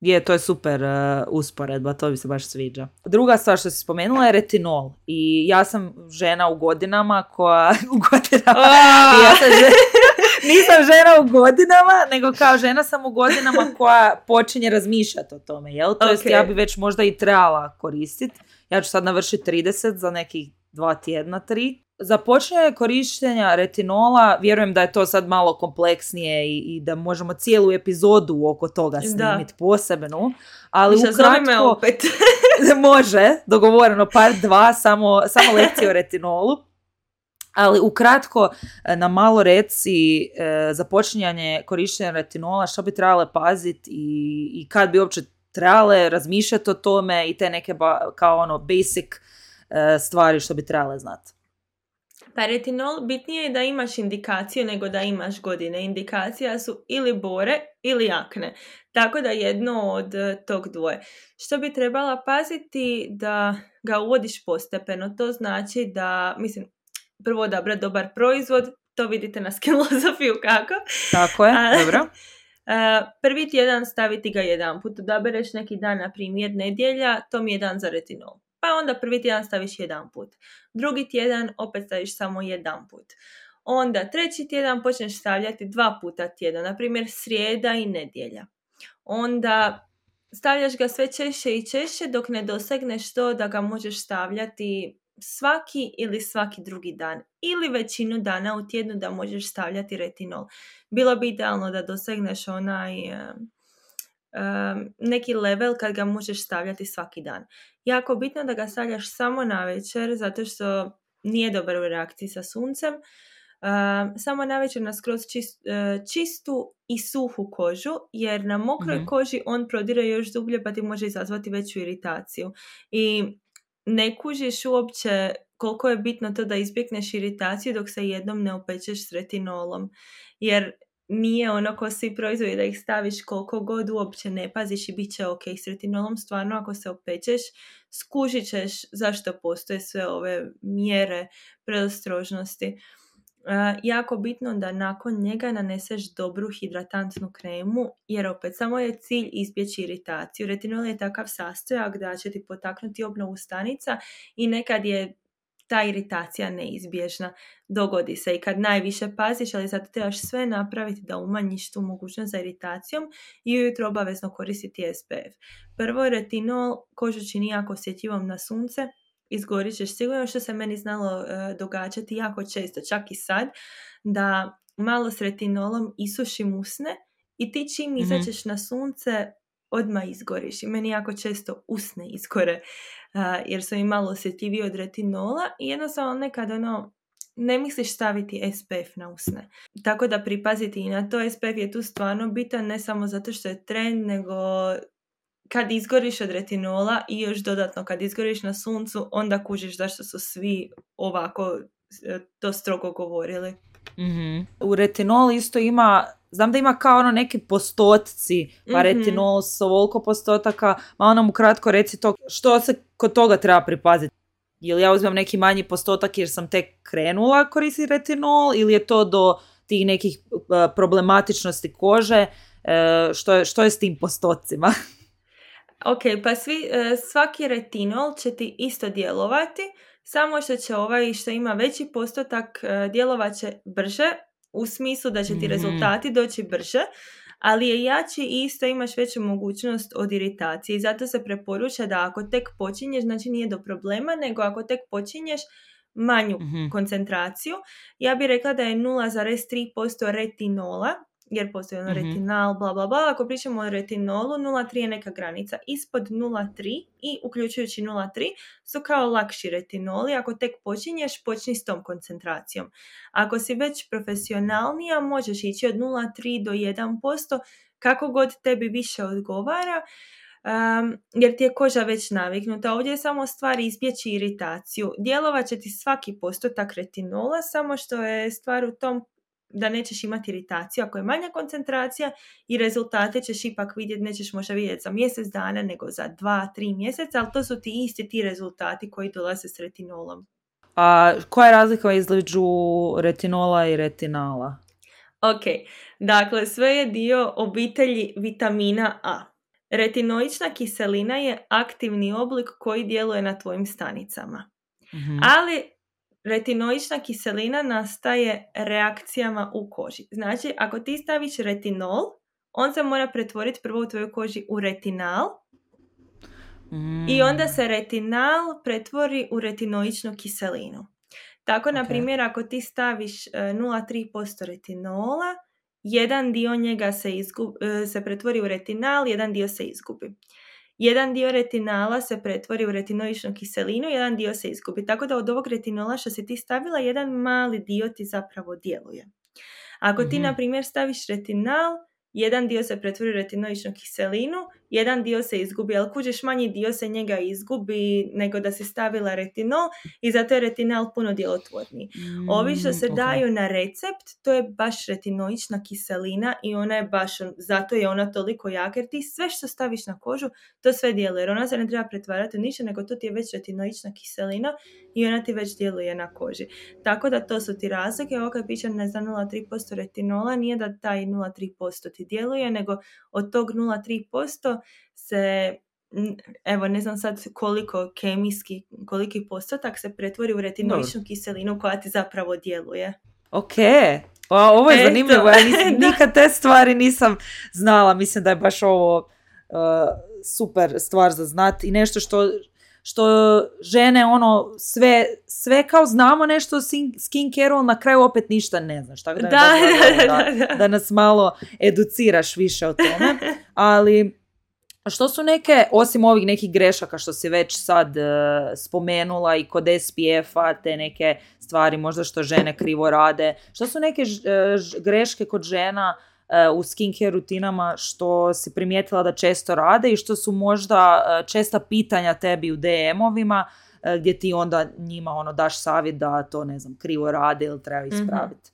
Je, to je super uh, usporedba, to mi se baš sviđa. Druga stvar što si spomenula je retinol. I ja sam žena u godinama koja... u godinama... ja sam žena- nisam žena u godinama, nego kao žena sam u godinama koja počinje razmišljati o tome, jel? To jest Ok. ja bi već možda i trebala koristiti. Ja ću sad navršiti 30 za nekih dva tjedna, tri. Za počinjanje korištenja retinola, vjerujem da je to sad malo kompleksnije i, i da možemo cijelu epizodu oko toga snimiti posebnu, ali me ukratko opet. može, dogovoreno par dva, samo, samo lekcije o retinolu. Ali ukratko, e, na malo reci e, za počinjanje korištenja retinola, što bi trebale paziti i, i kad bi uopće trebale razmišljati o tome i te neke ba- kao ono basic e, stvari što bi trebale znati. Pa retinol bitnije je da imaš indikaciju nego da imaš godine. Indikacija su ili bore ili akne. Tako da jedno od tog dvoje. Što bi trebala paziti da ga uvodiš postepeno. To znači da, mislim, prvo odabrati dobar proizvod, to vidite na skillosofiju kako. Tako je, A- dobro. E, prvi tjedan staviti ga jedan put, odabereš neki dan, na primjer nedjelja, to mi je dan za retinol. Pa onda prvi tjedan staviš jedan put. Drugi tjedan opet staviš samo jedan put. Onda treći tjedan počneš stavljati dva puta tjedan, na primjer srijeda i nedjelja. Onda stavljaš ga sve češće i češće dok ne dosegneš to da ga možeš stavljati svaki ili svaki drugi dan ili većinu dana u tjednu da možeš stavljati retinol. Bilo bi idealno da dosegneš onaj em, em, neki level kad ga možeš stavljati svaki dan. Jako bitno da ga stavljaš samo na večer zato što nije dobar u reakciji sa suncem. Um, samo na večer na skroz čist- e, čistu i suhu kožu, jer na mokroj Mhm. koži on prodire još dublje pa ti može izazvati veću iritaciju. I ne kužiš uopće koliko je bitno to da izbjegneš iritaciju dok se jednom ne opečeš s retinolom. Jer nije ono ko svi proizvodi da ih staviš koliko god uopće ne paziš i bit će ok s retinolom. Stvarno ako se opečeš skužit ćeš zašto postoje sve ove mjere predostrožnosti. E, jako bitno da nakon njega naneseš dobru hidratantnu kremu, jer opet samo je cilj izbjeći iritaciju. Retinol je takav sastojak da će ti potaknuti obnovu stanica i nekad je ta iritacija neizbježna. Dogodi se i kad najviše paziš, ali zato trebaš sve napraviti da umanjiš tu mogućnost za iritacijom i ujutro obavezno koristiti SPF. Prvo, retinol kožu čini jako osjetljivom na sunce, izgorit ćeš sigurno što se meni znalo e, događati jako često, čak i sad, da malo s retinolom isušim usne i ti čim Mhm. izađeš na sunce odmah izgoriš. I meni jako često usne izgore a, jer su im malo osjetljiviji od retinola i jednostavno nekad ono ne misliš staviti SPF na usne. Tako da pripaziti i na to SPF je tu stvarno bitan ne samo zato što je trend, nego kad izgoriš od retinola i još dodatno kad izgoriš na suncu, onda kužiš zašto su svi ovako e, to strogo govorili. Mhm. U retinol isto ima, znam da ima kao ono neki postotci, pa Mhm. retinol s ovoliko postotaka, malo nam ukratko reci to, što se kod toga treba pripaziti? Ili ja uzmem neki manji postotak jer sam tek krenula koristiti retinol ili je to do tih nekih uh, problematičnosti kože, uh, što, je, što je s tim postocima? Ok, pa svi, e, svaki retinol će ti isto djelovati, samo što će ovaj što ima veći postotak e, djelovat će brže, u smislu da će ti Mhm. rezultati doći brže, ali je jači i isto imaš veću mogućnost od iritacije. I zato se preporuča da ako tek počinješ, znači nije do problema, nego ako tek počinješ manju Mhm. koncentraciju, ja bih rekla da je 0,3% retinola, jer postoji ono Mhm. retinal, bla bla bla. Ako pričamo o retinolu, 0,3 je neka granica. Ispod 0,3 i uključujući 0,3 su kao lakši retinoli. Ako tek počinješ, počni s tom koncentracijom. Ako si već profesionalnija, možeš ići od 0,3 do 1%, kako god tebi više odgovara. um, jer ti je koža već naviknuta. Ovdje je samo stvar izbjeći iritaciju. Djelovat će ti svaki postotak retinola, samo što je stvar u tom da nećeš imati iritaciju ako je manja koncentracija i rezultate ćeš ipak vidjeti, nećeš možda vidjeti za mjesec dana nego za dva, tri mjeseca, ali to su ti isti ti rezultati koji dolaze s retinolom. A koja je razlika između retinola i retinala? Ok, dakle sve je dio obitelji vitamina A. Retinoična kiselina je aktivni oblik koji djeluje na tvojim stanicama. Mhm. Ali retinoična kiselina nastaje reakcijama u koži. Znači, ako ti staviš retinol, on se mora pretvoriti prvo u tvojoj koži u retinal i onda Mm. se retinal pretvori u retinoičnu kiselinu. Tako, na Ok. primjer, ako ti staviš e, 0,3% retinola, jedan dio njega se, izgu- e, se pretvori u retinal, jedan dio se izgubi. Jedan dio retinala se pretvori u retinoičnu kiselinu, jedan dio se izgubi. Tako da od ovog retinola što si ti stavila, jedan mali dio ti zapravo djeluje. Ako ti, Mhm. na primjer, staviš retinal, jedan dio se pretvori u retinoičnu kiselinu, jedan dio se izgubi, ali kuđeš manji dio se njega izgubi nego da si stavila retinol i zato je retinal puno djelotvorniji. Ovi što se Mm, ok. daju na recept, to je baš retinoična kiselina i ona je baš, zato je ona toliko jaka jer ti sve što staviš na kožu, to sve djeluje. Jer ona se ne treba pretvarati u ništa, nego to ti je već retinoična kiselina i ona ti već djeluje na koži. Tako da to su ti razlike. Ovo kad piše ne znam 0,3% retinola, nije da taj 0,3% ti djeluje, nego od tog 0,3% se evo ne znam sad koliko kemijski, koliki postotak se pretvori u retinoičnu kiselinu koja ti zapravo djeluje. Ok, o, ovo je Eto. zanimljivo, ja nisam, nikad te stvari nisam znala, mislim da je baš ovo uh, super stvar za znat i nešto što, što žene ono sve, sve kao znamo nešto o sin- skincareu, ali na kraju opet ništa ne znaš, tako da, da, da. da nas malo educiraš više o tome, ali što su neke, osim ovih nekih grešaka što si već sad e, spomenula i kod SPF-a, te neke stvari možda što žene krivo rade, što su neke ž- e, ž- greške kod žena e, u skincare rutinama što si primijetila da često rade i što su možda e, česta pitanja tebi u DM-ovima e, gdje ti onda njima ono daš savjet da to ne znam krivo rade ili treba ispraviti.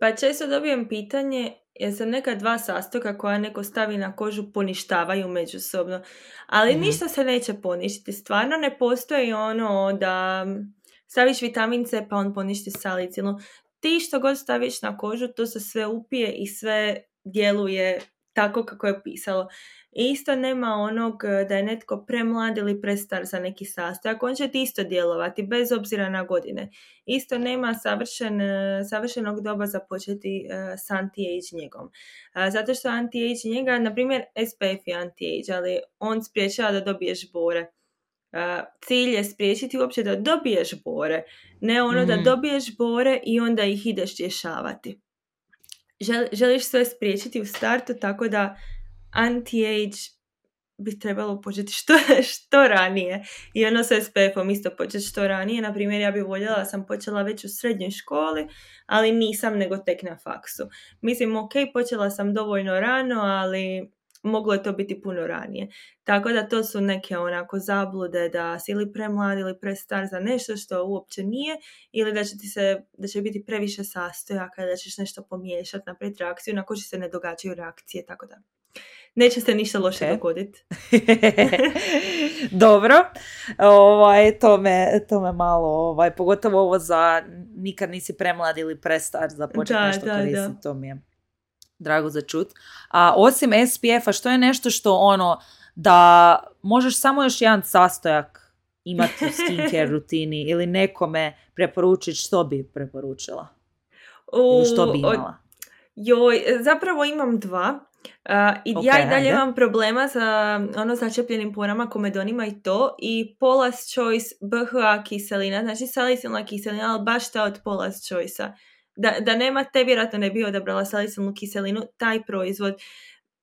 Pa često dobijem pitanje jer se neka dva sastojka koja neko stavi na kožu poništavaju međusobno. Ali Mhm. ništa se neće poništiti. Stvarno ne postoji ono da staviš vitamin C pa on poništi salicilu. Ti što god staviš na kožu to se sve upije i sve djeluje tako kako je pisalo. Isto nema onog e, da je netko premlad ili prestar za neki sastojak. On će ti isto djelovati bez obzira na godine. Isto nema savršen, e, savršenog doba za početi e, s anti-age njegom. A, Zato što anti-age njega, na primjer SPF je anti-age, ali on spriječava da dobiješ bore. A, Cilj je spriječiti uopće da dobiješ bore, ne ono da Mhm. dobiješ bore i onda ih ideš rješavati. Žel- želiš sve spriječiti u startu tako da anti-age bi trebalo početi što, što ranije. I ono sa SPF-om isto početi što ranije. Na primjer, ja bi voljela, sam počela već u srednjoj školi, ali nisam nego tek na faksu. Mislim, ok, počela sam dovoljno rano, ali moglo je to biti puno ranije. Tako da to su neke onako zablude da si ili premlad ili prestar za nešto što uopće nije ili da će ti se, da će biti previše sastojaka da ćeš nešto pomiješati, napraviti reakciju na koži se ne događaju reakcije, tako da neće se ništa loše Ok. dogoditi. Dobro, ovaj, to, me, to me malo, ovaj, pogotovo ovo za nikad nisi premlad ili prestar za početi nešto da, koristiti, da. to mi je drago za čut. A osim SPF-a, što je nešto što ono, da možeš samo još jedan sastojak imati u skincare rutini ili nekome preporučiti što bi preporučila? Ili što bi U- imala? Joj, zapravo imam dva. A, I Ok, ja i dalje ajde. imam problema sa ono začepljenim porama, komedonima i to. I Paula's Choice BHA kiselina, znači salicilna kiselina, ali baš ta od Paula's Choice-a. Da, da nema te, vjerojatno ne bi odabrala salicilnu kiselinu, taj proizvod.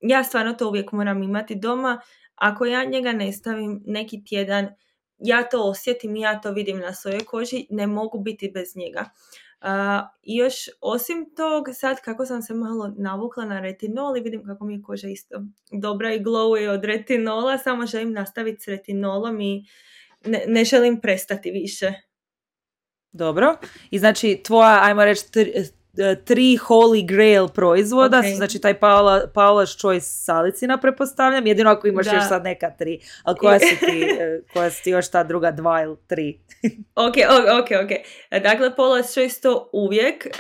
Ja stvarno to uvijek moram imati doma. Ako ja njega ne stavim neki tjedan, ja to osjetim i ja to vidim na svojoj koži, ne mogu biti bez njega. I još osim tog, sad kako sam se malo navukla na retinol i vidim kako mi je koža isto dobra i glowuje od retinola, samo želim nastaviti s retinolom i ne, ne želim prestati više. Dobro. I znači tvoja, ajmo reći, tri Holy Grail proizvoda, okay. znači taj Paula, Paula's Choice salicina prepostavljam, jedino ako imaš još sad neka tri, ali koja su ti, e, koja su ti još ta druga dva ili tri? ok, ok, ok. Dakle, Paula's Choice to uvijek, uh,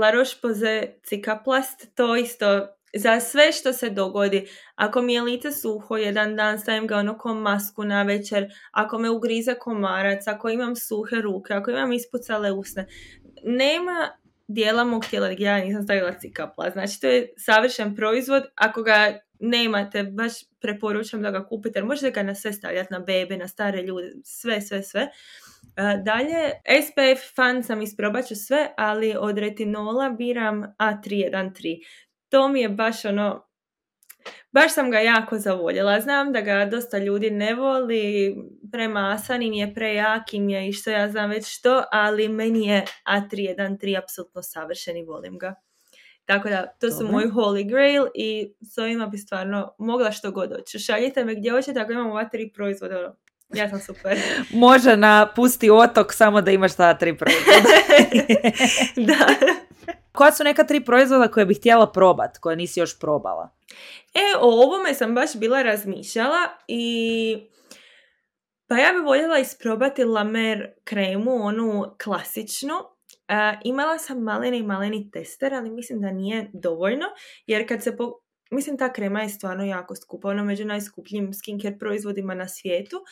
La Roche-Posay Cicaplast, to isto za sve što se dogodi. Ako mi je lice suho, jedan dan stavim ga ono ko masku na večer, ako me ugrize komarac, ako imam suhe ruke, ako imam ispucale usne, nema dijela mog tijela gdje ja nisam stavila cikapla. Znači to je savršen proizvod. Ako ga nemate, baš preporučam da ga kupite. Jer možete ga na sve stavljati, na bebe, na stare ljude, sve, sve, sve. Dalje, SPF fan sam isprobat ću sve, ali od retinola biram A313. To mi je baš ono, baš sam ga jako zavoljela. Znam da ga dosta ljudi ne voli, premasan im je, prejak im je i što ja znam već što, ali meni je A313 apsolutno savršen i volim ga. Tako da, to su moji holy grail i s ovima bi stvarno mogla što god doći. Šaljite me gdje hoćete ako imam ova tri proizvoda. Ono, ja sam super. Može na pusti otok samo da imaš ta tri proizvoda. da. Koja su neka tri proizvoda koje bih htjela probat, koje nisi još probala? E, o ovome sam baš bila razmišljala i pa ja bih voljela isprobati Lamer kremu, onu klasičnu. E, imala sam maleni i maleni tester, ali mislim da nije dovoljno, jer kad se po... Mislim, ta krema je stvarno jako skupa, ono među najskupljim skincare proizvodima na svijetu. Uh,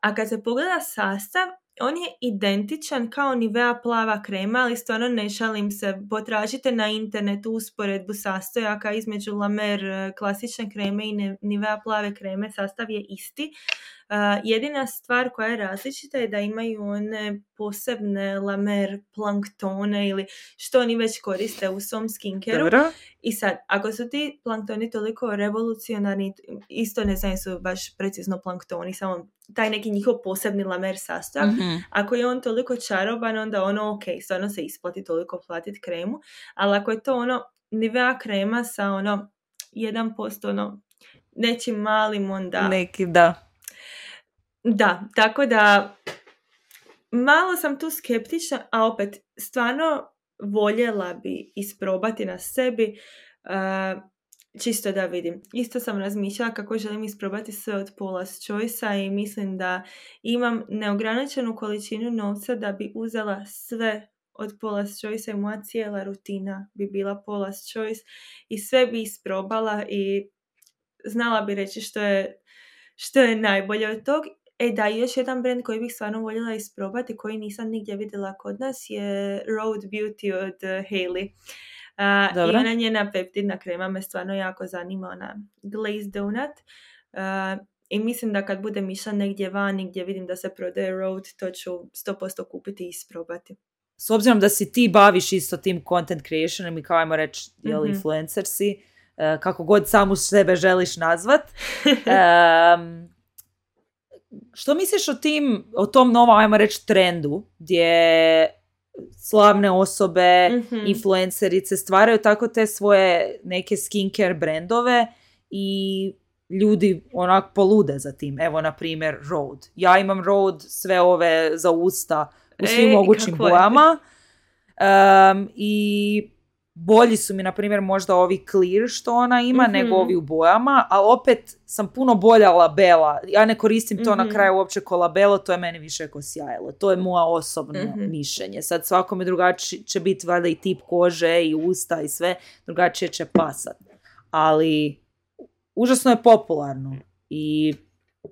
a kad se pogleda sastav, on je identičan kao Nivea plava krema, ali stvarno ne šalim se. Potražite na internetu usporedbu sastojaka između Lamer e, klasične kreme i Nivea plave kreme. Sastav je isti. Jedina stvar koja je različita je da imaju one posebne lamer planktone ili što oni već koriste u svom skinkereu. I sad, ako su ti planktoni toliko revolucionarni, isto ne znam su baš precizno planktoni, samo taj neki njihov posebni lamer sastojak. mm Ako je on toliko čaroban, onda ono ok, stvarno se isplati toliko platiti kremu, ali ako je to ono Nivea krema sa ono 1% ono nečim malim onda... Neki, da. Da, tako da malo sam tu skeptična, a opet stvarno voljela bi isprobati na sebi čisto da vidim. Isto sam razmišljala kako želim isprobati sve od Paula's choice i mislim da imam neograničenu količinu novca da bi uzela sve od Paula's Choice i moja cijela rutina bi bila Paula's Choice i sve bi isprobala i znala bi reći što je, što je najbolje od tog E da, još jedan brand koji bih stvarno voljela isprobati, koji nisam nigdje vidjela kod nas, je Road Beauty od uh, Hailey. Uh, I ona njena peptidna krema me stvarno jako zanima, ona glazed donut. Uh, I mislim da kad budem išla negdje vani gdje vidim da se prodaje Road, to ću 100% kupiti i isprobati. S obzirom da si ti baviš isto tim content creationom i kao ajmo reći mm-hmm. influencer si, uh, kako god samu sebe želiš nazvat, um, što misliš o tim, o tom novom, ajmo reći, trendu gdje slavne osobe, mm influencerice stvaraju tako te svoje neke skincare brendove i ljudi onak polude za tim. Evo, na primjer, Road. Ja imam Road sve ove za usta u svim mogućim bojama. Um, I bolji su mi, na primjer, možda ovi clear što ona ima, nego mhm. ovi u bojama, a opet sam puno bolja labela. Ja ne koristim to na mhm. kraju uopće ko labelo, to je meni više ko sjajelo. To je moja osobno mm mišljenje. Sad svakome drugačije će biti valjda i tip kože i usta i sve, drugačije će pasat. Ali užasno je popularno i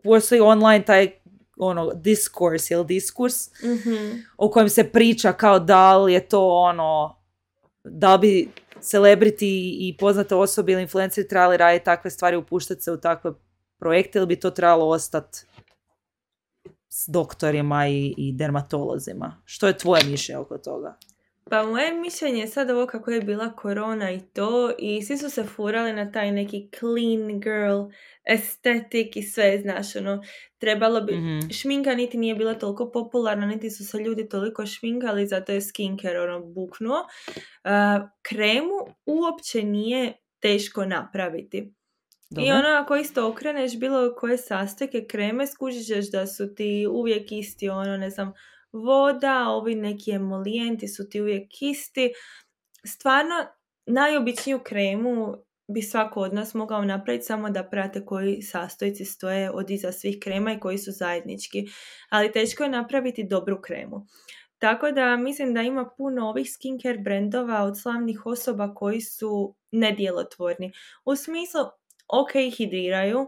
postoji online taj ono diskurs ili diskurs mm o kojem se priča kao da li je to ono da bi celebrity i poznate osobe ili influenceri trebali raditi takve stvari, upuštati se u takve projekte ili bi to trebalo ostati s doktorima i, i dermatolozima? Što je tvoje mišljenje oko toga? Pa moje mišljenje je sad ovo kako je bila korona i to i svi su se furali na taj neki clean girl estetik i sve, znaš, ono, trebalo bi, Mhm. šminka niti nije bila toliko popularna, niti su se ljudi toliko šminkali, zato je skincare ono buknuo. Uh, kremu uopće nije teško napraviti. I Dobro. ono, ako isto okreneš bilo koje sastojke kreme, skužit ćeš da su ti uvijek isti, ono, ne znam, voda, ovi neki emolijenti su ti uvijek isti. Stvarno, najobičniju kremu bi svako od nas mogao napraviti samo da prate koji sastojci stoje od iza svih krema i koji su zajednički. Ali teško je napraviti dobru kremu. Tako da mislim da ima puno ovih skincare brendova od slavnih osoba koji su nedjelotvorni. U smislu, ok hidriraju,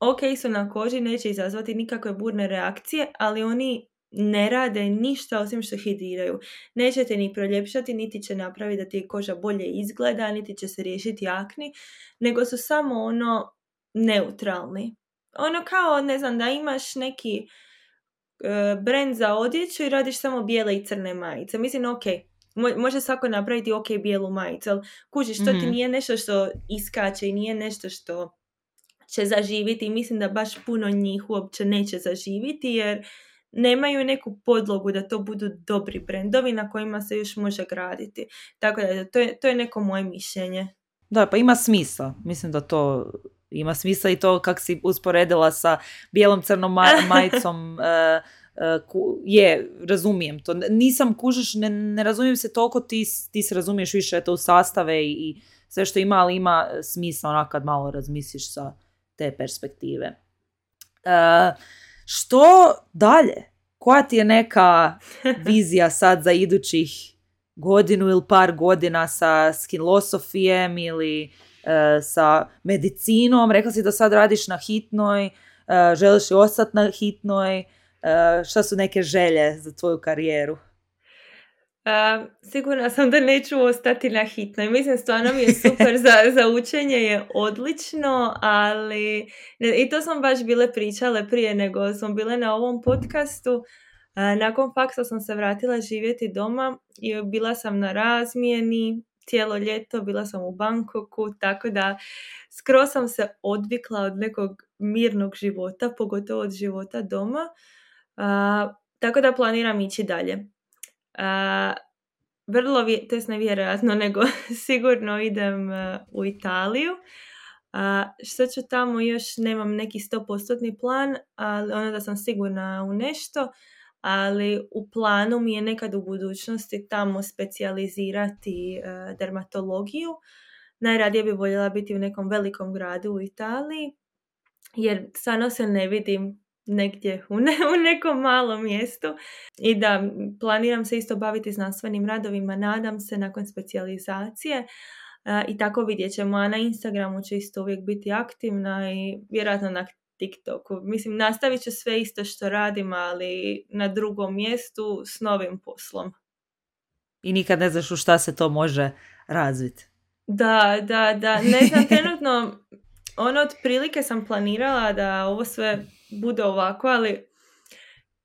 ok su na koži, neće izazvati nikakve burne reakcije, ali oni ne rade ništa osim što hidriraju. Neće te ni proljepšati, niti će napraviti da ti koža bolje izgleda, niti će se riješiti akni, nego su samo ono neutralni. Ono kao, ne znam, da imaš neki e, brand za odjeću i radiš samo bijele i crne majice. Mislim, ok, mo- može svako napraviti ok bijelu majicu, ali kužiš, to ti Mhm. nije nešto što iskače i nije nešto što će zaživiti i mislim da baš puno njih uopće neće zaživiti jer nemaju neku podlogu da to budu dobri brendovi na kojima se još može graditi. Tako da to je, to je neko moje mišljenje. Da, pa ima smisla. Mislim da to ima smisla i to kak si usporedila sa bijelom crnom ma- majicom e, e, ku- je, razumijem to. Nisam kužiš, ne, ne razumijem se toliko, ti, ti se razumiješ više to u sastave i, i sve što ima, ali ima smisla onak kad malo razmisliš sa te perspektive. E, što dalje? Koja ti je neka vizija sad za idućih godinu ili par godina sa skinlosofijem ili e, sa medicinom? Rekla si da sad radiš na hitnoj, e, želiš li ostati na hitnoj? E, šta su neke želje za tvoju karijeru? A, sigurna sam da neću ostati na hitnoj. Mislim, stvarno mi je super za, za učenje je odlično, ali ne- i to smo baš bile pričale prije nego smo bile na ovom podcastu. A, nakon faksa sam se vratila živjeti doma i bila sam na razmijeni cijelo ljeto, bila sam u Bangkoku, tako da skoro sam se odvikla od nekog mirnog života, pogotovo od života doma. A, tako da planiram ići dalje. A, vrlo, to jest ne vjerojatno, nego sigurno idem e, u Italiju. A, što ću tamo još, nemam neki 100% plan, ali ono da sam sigurna u nešto, ali u planu mi je nekad u budućnosti tamo specijalizirati e, dermatologiju. Najradije bi voljela biti u nekom velikom gradu u Italiji, jer stvarno se ne vidim negdje u, ne- u nekom malom mjestu i da planiram se isto baviti znanstvenim radovima, nadam se nakon specijalizacije a, i tako vidjet ćemo, a na Instagramu ću isto uvijek biti aktivna i vjerojatno na TikToku. Mislim, nastavit ću sve isto što radim, ali na drugom mjestu s novim poslom. I nikad ne znaš u šta se to može razviti. Da, da, da. Ne znam, trenutno, ono, otprilike sam planirala da ovo sve bude ovako, ali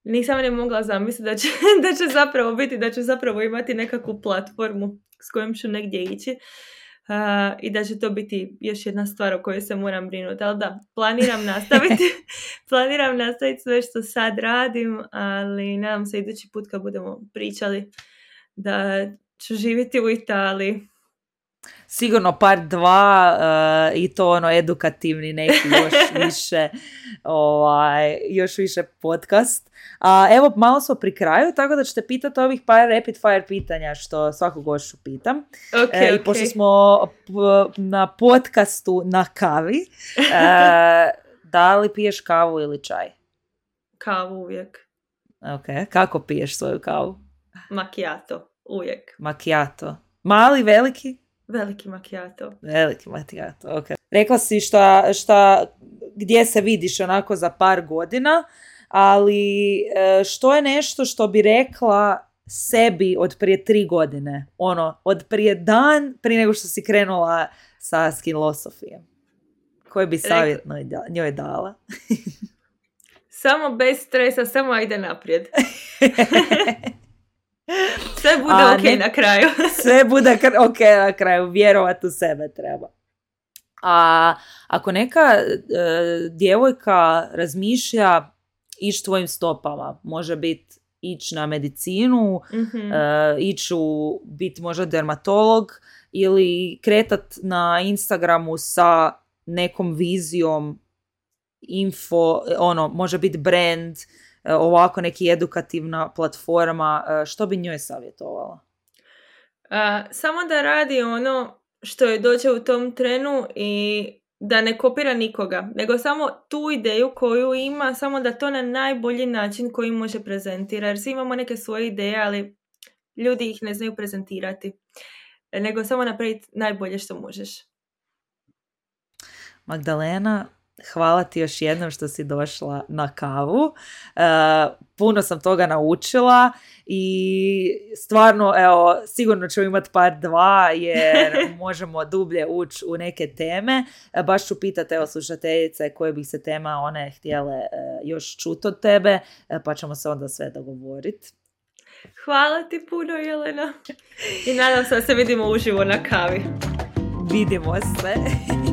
nisam ne mogla zamisliti da će, da će zapravo biti, da ću zapravo imati nekakvu platformu s kojom ću negdje ići. Uh, i da će to biti još jedna stvar o kojoj se moram brinuti. Ali da, planiram nastaviti, planiram nastaviti sve što sad radim, ali nadam se idući put kad budemo pričali da ću živjeti u Italiji. Sigurno par dva e, i to ono edukativni neki još više ovaj, još više podcast. A evo malo smo pri kraju, tako da ćete pitati ovih par rapid fire pitanja što svakog gošću pitam. Ok, E, I pošto smo p- na podcastu na kavi, e, da li piješ kavu ili čaj? Kavu uvijek. Ok, kako piješ svoju kavu? Macchiato. Uvijek. Macchiato. Mali, veliki? Veliki macchiato. Veliki macchiato, ok. Rekla si šta, šta, gdje se vidiš onako za par godina, ali e, što je nešto što bi rekla sebi od prije tri godine? Ono, od prije dan, prije nego što si krenula sa skinlosofijem. Koji bi savjet da- njoj dala? Samo bez stresa, samo ajde naprijed. Sve bude A, ok ne- na kraju. Sve bude kr- ok na kraju, vjerovat u sebe treba. A ako neka e, djevojka razmišlja ići tvojim stopama, može biti ići na medicinu, Mhm. e, ići u biti možda dermatolog ili kretat na Instagramu sa nekom vizijom info, ono, može biti brand, ovako neki edukativna platforma, e, što bi njoj savjetovala? A, samo da radi ono što je dođe u tom trenu i da ne kopira nikoga, nego samo tu ideju koju ima, samo da to na najbolji način koji može prezentira. Jer svi imamo neke svoje ideje, ali ljudi ih ne znaju prezentirati. E, Nego samo napraviti najbolje što možeš. Magdalena, hvala ti još jednom što si došla na kavu. E, puno sam toga naučila i stvarno, evo, sigurno ću imati par dva jer možemo dublje ući u neke teme. E, baš ću pitati, evo, slušateljice koje bi se tema one htjele e, još čuti od tebe, pa ćemo se onda sve dogovoriti. Hvala ti puno, Jelena. I nadam se da se vidimo uživo na kavi. Vidimo se.